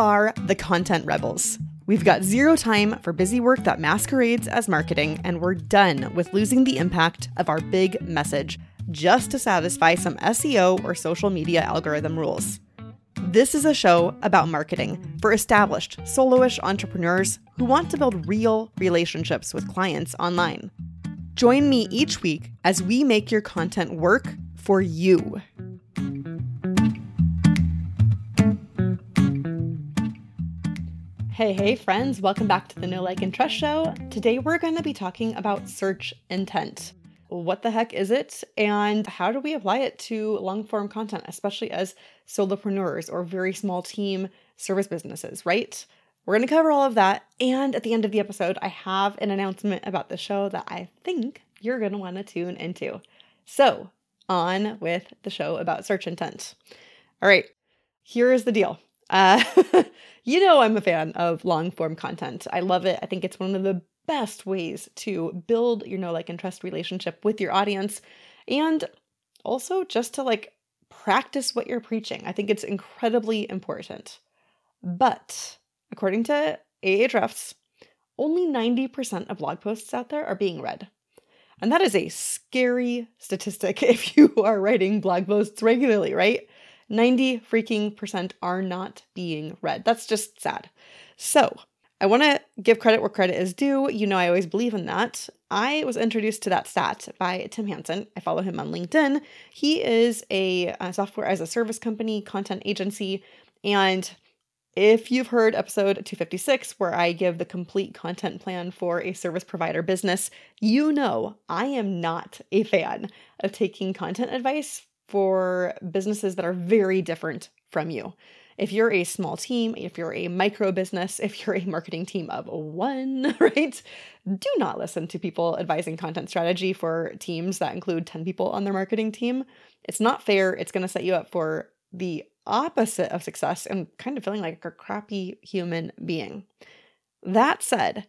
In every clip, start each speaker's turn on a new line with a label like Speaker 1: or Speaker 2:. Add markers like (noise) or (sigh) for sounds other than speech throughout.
Speaker 1: are the content rebels. We've got zero time for busy work that masquerades as marketing, and we're done with losing the impact of our big message just to satisfy some SEO or social media algorithm rules. This is a show about marketing for established, soloish entrepreneurs who want to build real relationships with clients online. Join me each week as we make your content work for you. Hey, hey, friends, welcome back to the Know Like and Trust Show. Today we're going to be talking about search intent. What the heck is it, and how do we apply it to long form content, especially as solopreneurs or very small team service businesses, right? We're going to cover all of that. And at the end of the episode, I have an announcement about the show that I think you're going to want to tune into. So, on with the show about search intent. All right, here is the deal. Uh, (laughs) you know, I'm a fan of long form content. I love it. I think it's one of the best ways to build your know, like, and trust relationship with your audience. And also just to like practice what you're preaching. I think it's incredibly important. But according to Ahrefs, only 90% of blog posts out there are being read. And that is a scary statistic (laughs) if you are writing blog posts regularly, right? 90 freaking percent are not being read. That's just sad. So, I want to give credit where credit is due. You know, I always believe in that. I was introduced to that stat by Tim Hansen. I follow him on LinkedIn. He is a, a software as a service company, content agency, and if you've heard episode 256, where I give the complete content plan for a service provider business, you know I am not a fan of taking content advice for businesses that are very different from you. If you're a small team, if you're a micro business, if you're a marketing team of one, (laughs) right? Do not listen to people advising content strategy for teams that include 10 people on their marketing team. It's not fair. It's going to set you up for the opposite of success and kind of feeling like a crappy human being. That said,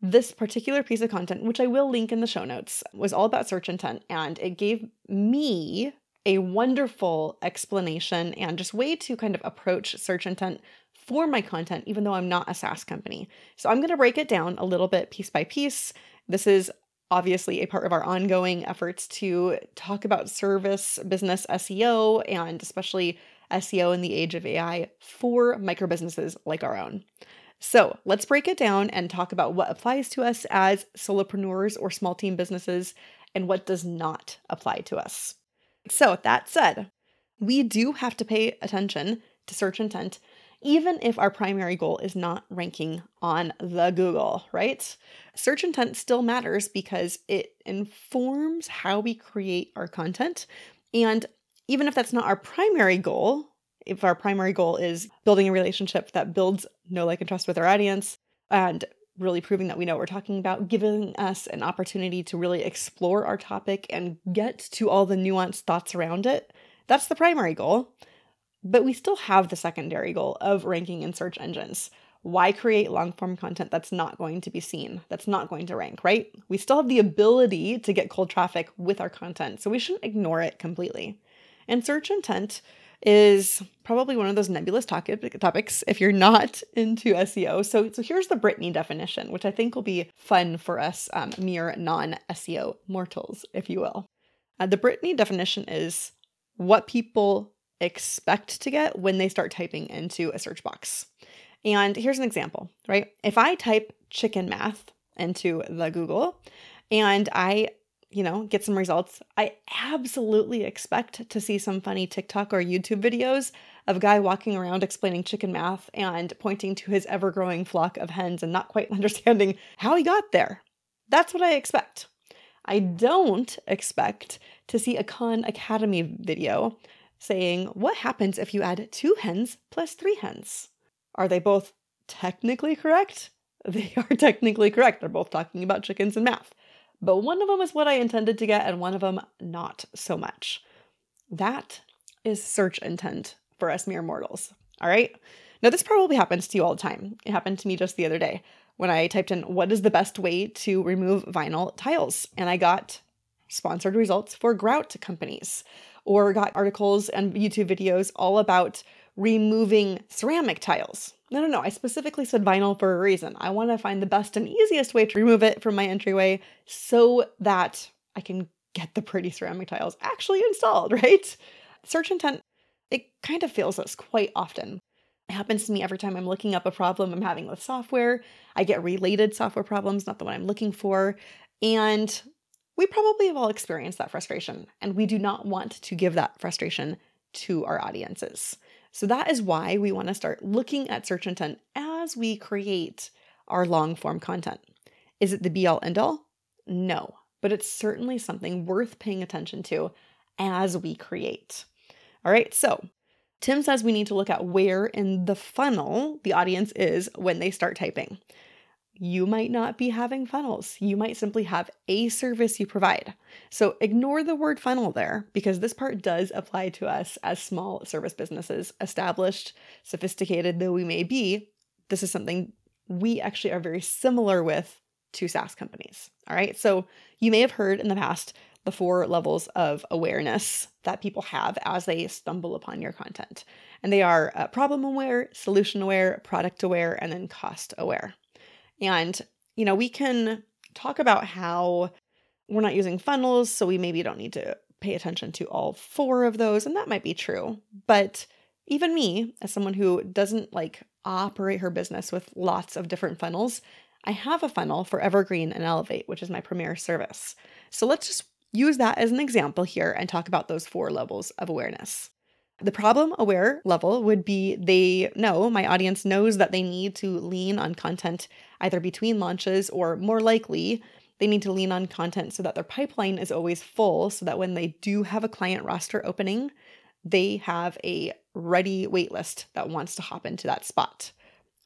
Speaker 1: this particular piece of content, which I will link in the show notes, was all about search intent and it gave me a wonderful explanation and just way to kind of approach search intent for my content, even though I'm not a SaaS company. So I'm going to break it down a little bit piece by piece. This is obviously a part of our ongoing efforts to talk about service business SEO and especially SEO in the age of AI for micro businesses like our own. So let's break it down and talk about what applies to us as solopreneurs or small team businesses and what does not apply to us. So, that said, we do have to pay attention to search intent, even if our primary goal is not ranking on the Google, right? Search intent still matters because it informs how we create our content. And even if that's not our primary goal, if our primary goal is building a relationship that builds know, like, and trust with our audience and really proving that we know what we're talking about, giving us an opportunity to really explore our topic and get to all the nuanced thoughts around it, that's the primary goal. But we still have the secondary goal of ranking in search engines. Why create long form content that's not going to be seen, that's not going to rank, right? We still have the ability to get cold traffic with our content, so we shouldn't ignore it completely. And search intent is probably one of those nebulous topics if you're not (laughs) into SEO. So, so here's the Britney definition, which I think will be fun for us um, mere non SEO mortals, if you will. Uh, the Britney definition is what people expect to get when they start typing into a search box. And here's an example, right? If I type chicken math into the Google and I you know, get some results, I absolutely expect to see some funny TikTok or YouTube videos of a guy walking around explaining chicken math and pointing to his ever growing flock of hens and not quite (laughs) understanding how he got there. That's what I expect. I don't expect to see a Khan Academy video saying, What happens if you add two hens plus three hens? Are they both technically correct? (laughs) They are technically correct. They're both talking about chickens and math but one of them is what I intended to get, and one of them not so much. That is search intent for us mere mortals. All right. Now, this probably happens to you all the time. It happened to me just the other day when I typed in what is the best way to remove vinyl tiles, and I got sponsored results for grout companies or got articles and YouTube videos all about removing ceramic tiles. No, no, no. I specifically said vinyl for a reason. I want to find the best and easiest way to remove it from my entryway so that I can get the pretty ceramic tiles actually installed, (laughs) right? Search intent, it kind of fails us quite often. It happens to me every time I'm looking up a problem I'm having with software. I get related software problems, not the one I'm looking for. And we probably have all experienced that frustration, and we do not want to give that frustration to our audiences. So that is why we want to start looking at search intent as we create our long form content. Is it the be all end all? No, but it's certainly something worth paying attention to as we create. All right, so Tim says we need to look at where in the funnel the audience is when they start typing you might not be having funnels. You might simply have a service you provide. So ignore the word funnel there because this part does apply to us as small service businesses, established, sophisticated though we may be. This is something we actually are very similar with to SaaS companies. All right. So you may have heard in the past the four levels of awareness that people have as they stumble upon your content. And they are uh, problem aware, solution aware, product aware, and then cost aware. And, you know, we can talk about how we're not using funnels, so we maybe don't need to pay attention to all four of those. And that might be true. But even me, as someone who doesn't like operate her business with lots of different funnels, I have a funnel for Evergreen and Elevate, which is my premier service. So let's just use that as an example here and talk about those four levels of awareness. The problem aware level would be they know, my audience knows that they need to lean on content either between launches or more likely, they need to lean on content so that their pipeline is always full so that when they do have a client roster opening, they have a ready waitlist that wants to hop into that spot.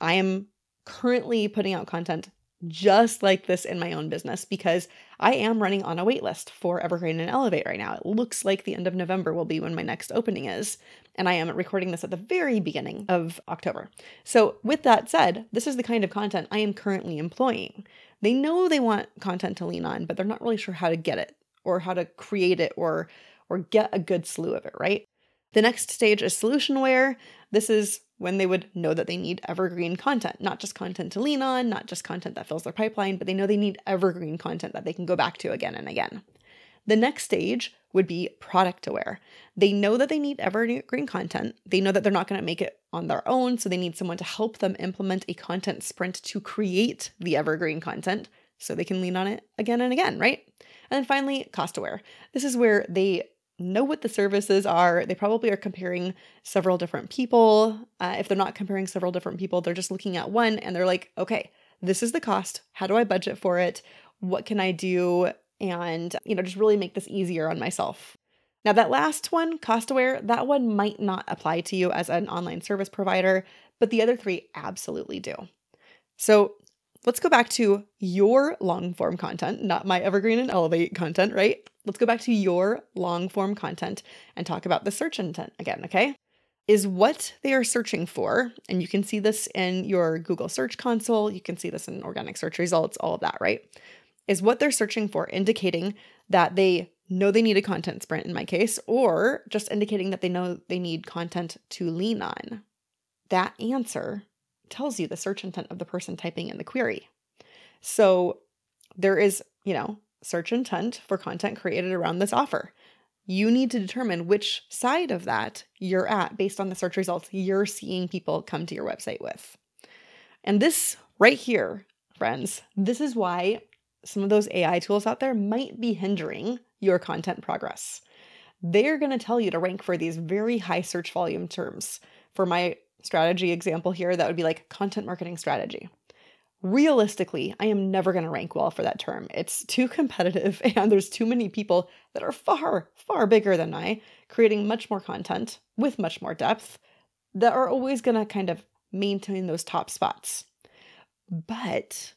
Speaker 1: I am currently putting out content just like this in my own business because I am running on a waitlist for Evergreen and Elevate right now. It looks like the end of November will be when my next opening is. And I am recording this at the very beginning of October. So, with that said, this is the kind of content I am currently employing. They know they want content to lean on, but they're not really sure how to get it or how to create it or or get a good slew of it, right? The next stage is solution aware. This is when they would know that they need evergreen content, not just content to lean on, not just content that fills their pipeline, but they know they need evergreen content that they can go back to again and again. The next stage would be product aware. They know that they need evergreen content. They know that they're not going to make it on their own, so they need someone to help them implement a content sprint to create the evergreen content so they can lean on it again and again, right? And then finally, cost aware. This is where they know what the services are. They probably are comparing several different people. Uh, if they're not comparing several different people, they're just looking at one and they're like, okay, this is the cost. How do I budget for it? What can I do? And, you know, just really make this easier on myself. Now, that last one, cost aware, that one might not apply to you as an online service provider, but the other three absolutely do. So let's go back to your long form content, not my evergreen and elevate content, right? Let's go back to your long form content and talk about the search intent again, okay? Is what they are searching for, and you can see this in your Google Search Console, you can see this in organic search results, all of that, right? Is what they're searching for indicating that they know they need a content sprint in my case, or just indicating that they know they need content to lean on? That answer tells you the search intent of the person typing in the query. So there is, you know, search intent for content created around this offer. You need to determine which side of that you're at based on the search results you're seeing people come to your website with. And this right here, friends, this is why some of those AI tools out there might be hindering your content progress. They're going to tell you to rank for these very high search volume terms. For my strategy example here, that would be like content marketing strategy realistically, I am never going to rank well for that term. It's too competitive, (laughs) and there's too many people that are far, far bigger than I, creating much more content with much more depth that are always going to kind of maintain those top spots. But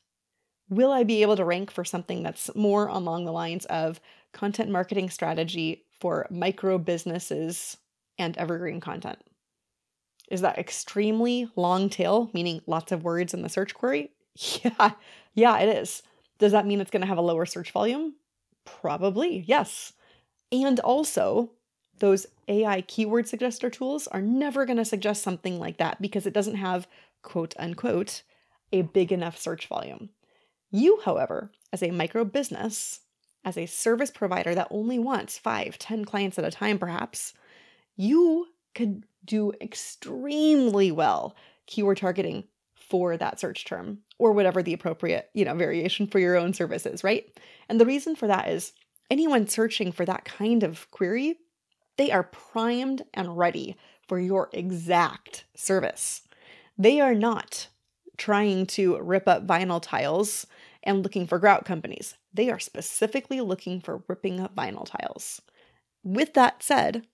Speaker 1: will I be able to rank for something that's more along the lines of content marketing strategy for micro businesses and evergreen content? Is that extremely long tail, meaning lots of words in the search query? (laughs) Yeah, yeah, it is. Does that mean it's going to have a lower search volume? Probably, yes. And also, those AI keyword suggester tools are never going to suggest something like that because it doesn't have, quote unquote, a big enough search volume. You, however, as a micro business, as a service provider that only wants five, ten clients at a time, perhaps, you could do extremely well keyword targeting for that search term or whatever the appropriate, you know, variation for your own services, right? And the reason for that is anyone searching for that kind of query, they are primed and ready for your exact service. They are not trying to rip up vinyl tiles and looking for grout companies. They are specifically looking for ripping up vinyl tiles. With that said,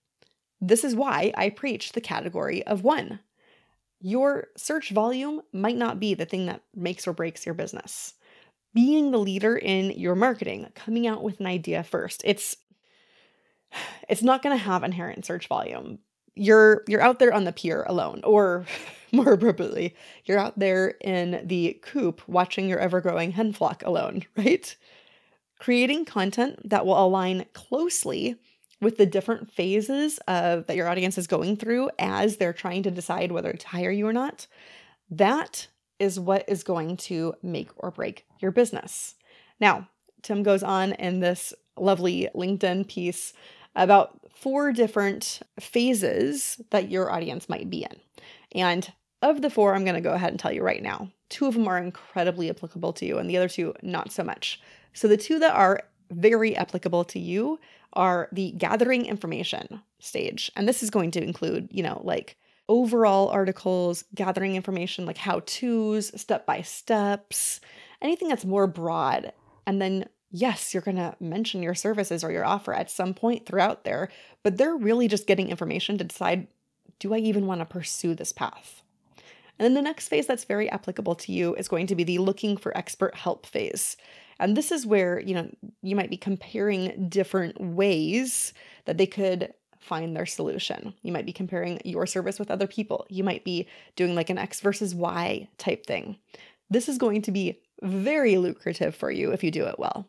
Speaker 1: this is why I preach the category of one. Your search volume might not be the thing that makes or breaks your business. Being the leader in your marketing, coming out with an idea first. It's it's not going to have inherent search volume. You're you're out there on the pier alone or (laughs) more appropriately, you're out there in the coop watching your ever growing hen flock alone, (laughs) right? Creating content that will align closely with the different phases of that your audience is going through as they're trying to decide whether to hire you or not. That is what is going to make or break your business. Now, Tim goes on in this lovely LinkedIn piece about four different phases that your audience might be in. And of the four, I'm going to go ahead and tell you right now. Two of them are incredibly applicable to you, and the other two, not so much. So, the two that are very applicable to you are the gathering information stage. And this is going to include, you know, like overall articles, gathering information like how to's, step by steps, anything that's more broad. And then, yes, you're going to mention your services or your offer at some point throughout there, but they're really just getting information to decide do I even want to pursue this path? And then the next phase that's very applicable to you is going to be the looking for expert help phase. And this is where, you know, you might be comparing different ways that they could find their solution. You might be comparing your service with other people. You might be doing like an X versus Y type thing. This is going to be very lucrative for you if you do it well.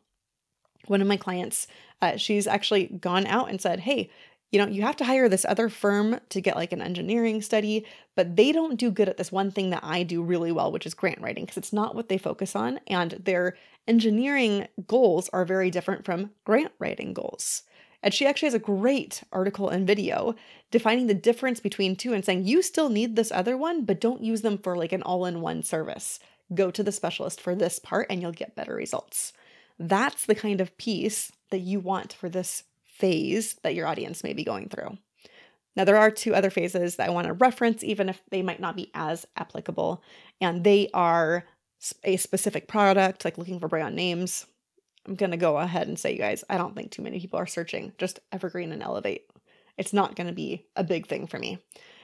Speaker 1: One of my clients, uh, she's actually gone out and said, Hey, you know, you have to hire this other firm to get like an engineering study, but they don't do good at this one thing that I do really well, which is grant writing, because it's not what they focus on. And their engineering goals are very different from grant writing goals. And she actually has a great article and video defining the difference between two and saying you still need this other one, but don't use them for like an all in one service. Go to the specialist for this part and you'll get better results. That's the kind of piece that you want for this phase that your audience may be going through. Now, there are two other phases that I want to reference, even if they might not be as applicable, and they are a specific product, like looking for brand names. I'm going to go ahead and say, you guys, I don't think too many people are searching just Evergreen and Elevate. It's not going to be a big thing for me.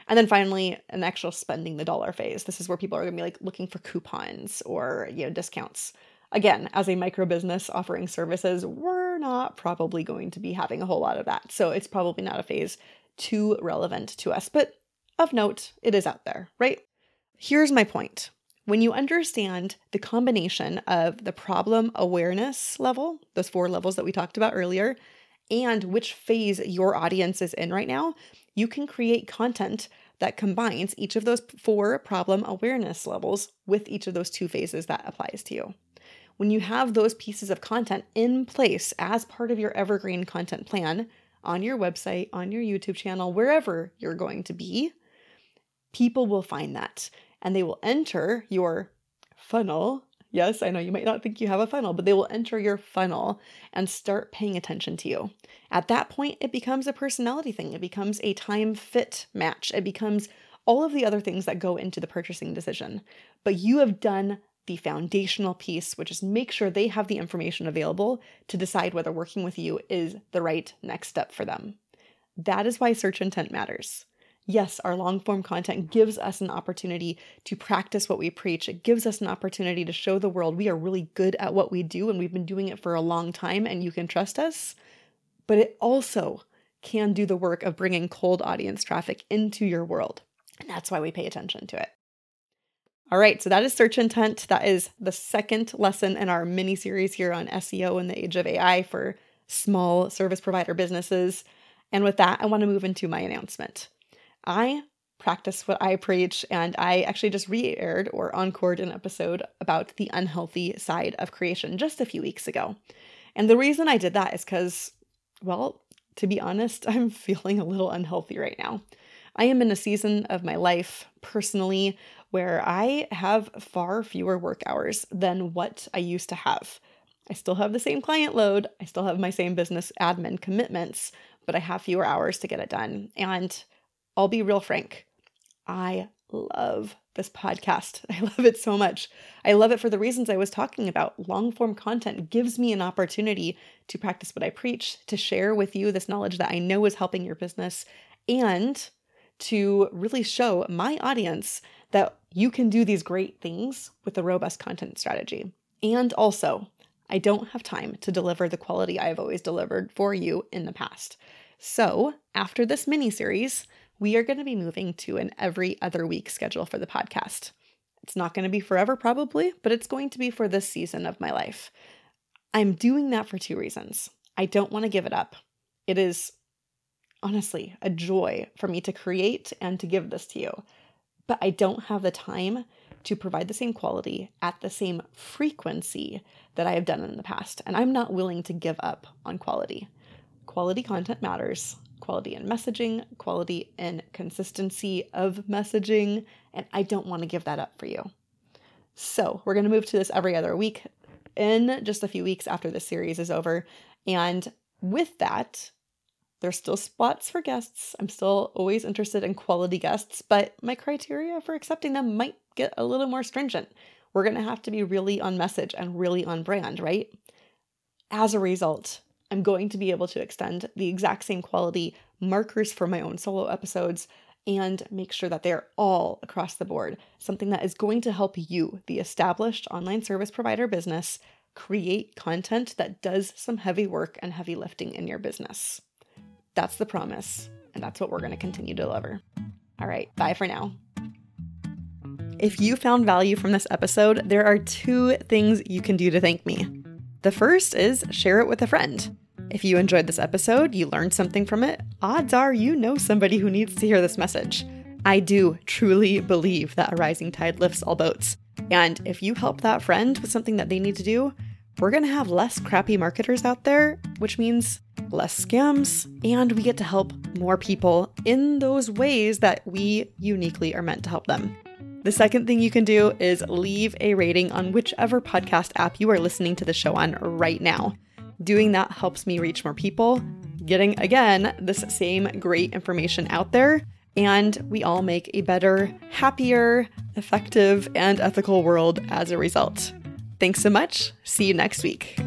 Speaker 1: And then finally, an actual spending the dollar phase. This is where people are going to be like looking for coupons or, you know, discounts. Again, as a micro business offering services, we're not probably going to be having a whole lot of that. So it's probably not a phase too relevant to us, but of note, it is out there, right? Here's my point. When you understand the combination of the problem awareness level, those four levels that we talked about earlier, and which phase your audience is in right now, you can create content that combines each of those four problem awareness levels with each of those two phases that applies to you when you have those pieces of content in place as part of your evergreen content plan on your website, on your YouTube channel, wherever you're going to be, people will find that and they will enter your funnel. Yes, I know you might not think you have a funnel, but they will enter your funnel and start paying attention to you. At that point, it becomes a personality thing, it becomes a time fit match, it becomes all of the other things that go into the purchasing decision. But you have done the foundational piece, which is make sure they have the information available to decide whether working with you is the right next step for them. That is why search intent matters. Yes, our long form content gives us an opportunity to practice what we preach. It gives us an opportunity to show the world we are really good at what we do and we've been doing it for a long time and you can trust us. But it also can do the work of bringing cold audience traffic into your world. And that's why we pay attention to it. All right, so that is search intent. That is the second lesson in our mini series here on SEO in the age of AI for small service provider businesses. And with that, I want to move into my announcement. I practice what I preach, and I actually just re aired or encored an episode about the unhealthy side of creation just a few weeks ago. And the reason I did that is because, well, to be honest, (laughs) I'm feeling a little unhealthy right now. I am in a season of my life personally where I have far fewer work hours than what I used to have. I still have the same client load, I still have my same business admin commitments, but I have fewer hours to get it done. And I'll be real frank, I love this podcast. (laughs) I love it so much. I love it for the reasons I was talking about. Long form content gives me an opportunity to practice what I preach, to share with you this knowledge that I know is helping your business, and to really show my audience that you can do these great things with a robust content strategy. And also, I don't have time to deliver the quality I've always delivered for you in the past. So, after this mini series, we are going to be moving to an every other week schedule for the podcast. It's not going to be forever, probably, but it's going to be for this season of my life. I'm doing that for two reasons. I don't want to give it up. It is honestly a joy for me to create and to give this to you, but I don't have the time to provide the same quality at the same frequency that I have done in the past. And I'm not willing to give up on quality. Quality content matters quality in messaging, quality in consistency of messaging, and I don't want to give that up for you. So, we're going to move to this every other week in just a few weeks after this series is over. And with that, there's still spots for guests. I'm still always interested in quality guests, but my criteria for accepting them might get a little more stringent. We're going to have to be really on message and really on brand, right? As a result, I'm going to be able to extend the exact same quality markers for my own solo episodes and make sure that they're all across the board, something that is going to help you, the established online service provider business, create content that does some heavy work and heavy lifting in your business. That's the promise, and that's what we're going to continue to deliver. All right, bye for now. If you found value from this episode, there are two things you can do to thank me. The first is share it with a friend. If you enjoyed this episode, you learned something from it, odds are you know somebody who needs to hear this message. I do truly believe that a rising tide lifts all boats. And if you help that friend with something that they need to do, we're going to have less crappy marketers out there, which means less scams, and we get to help more people in those ways that we uniquely are meant to help them. The second thing you can do is leave a rating on whichever podcast app you are listening to the show on right now. Doing that helps me reach more people, getting again this same great information out there, and we all make a better, happier, effective, and ethical world as a result. Thanks so much. See you next week.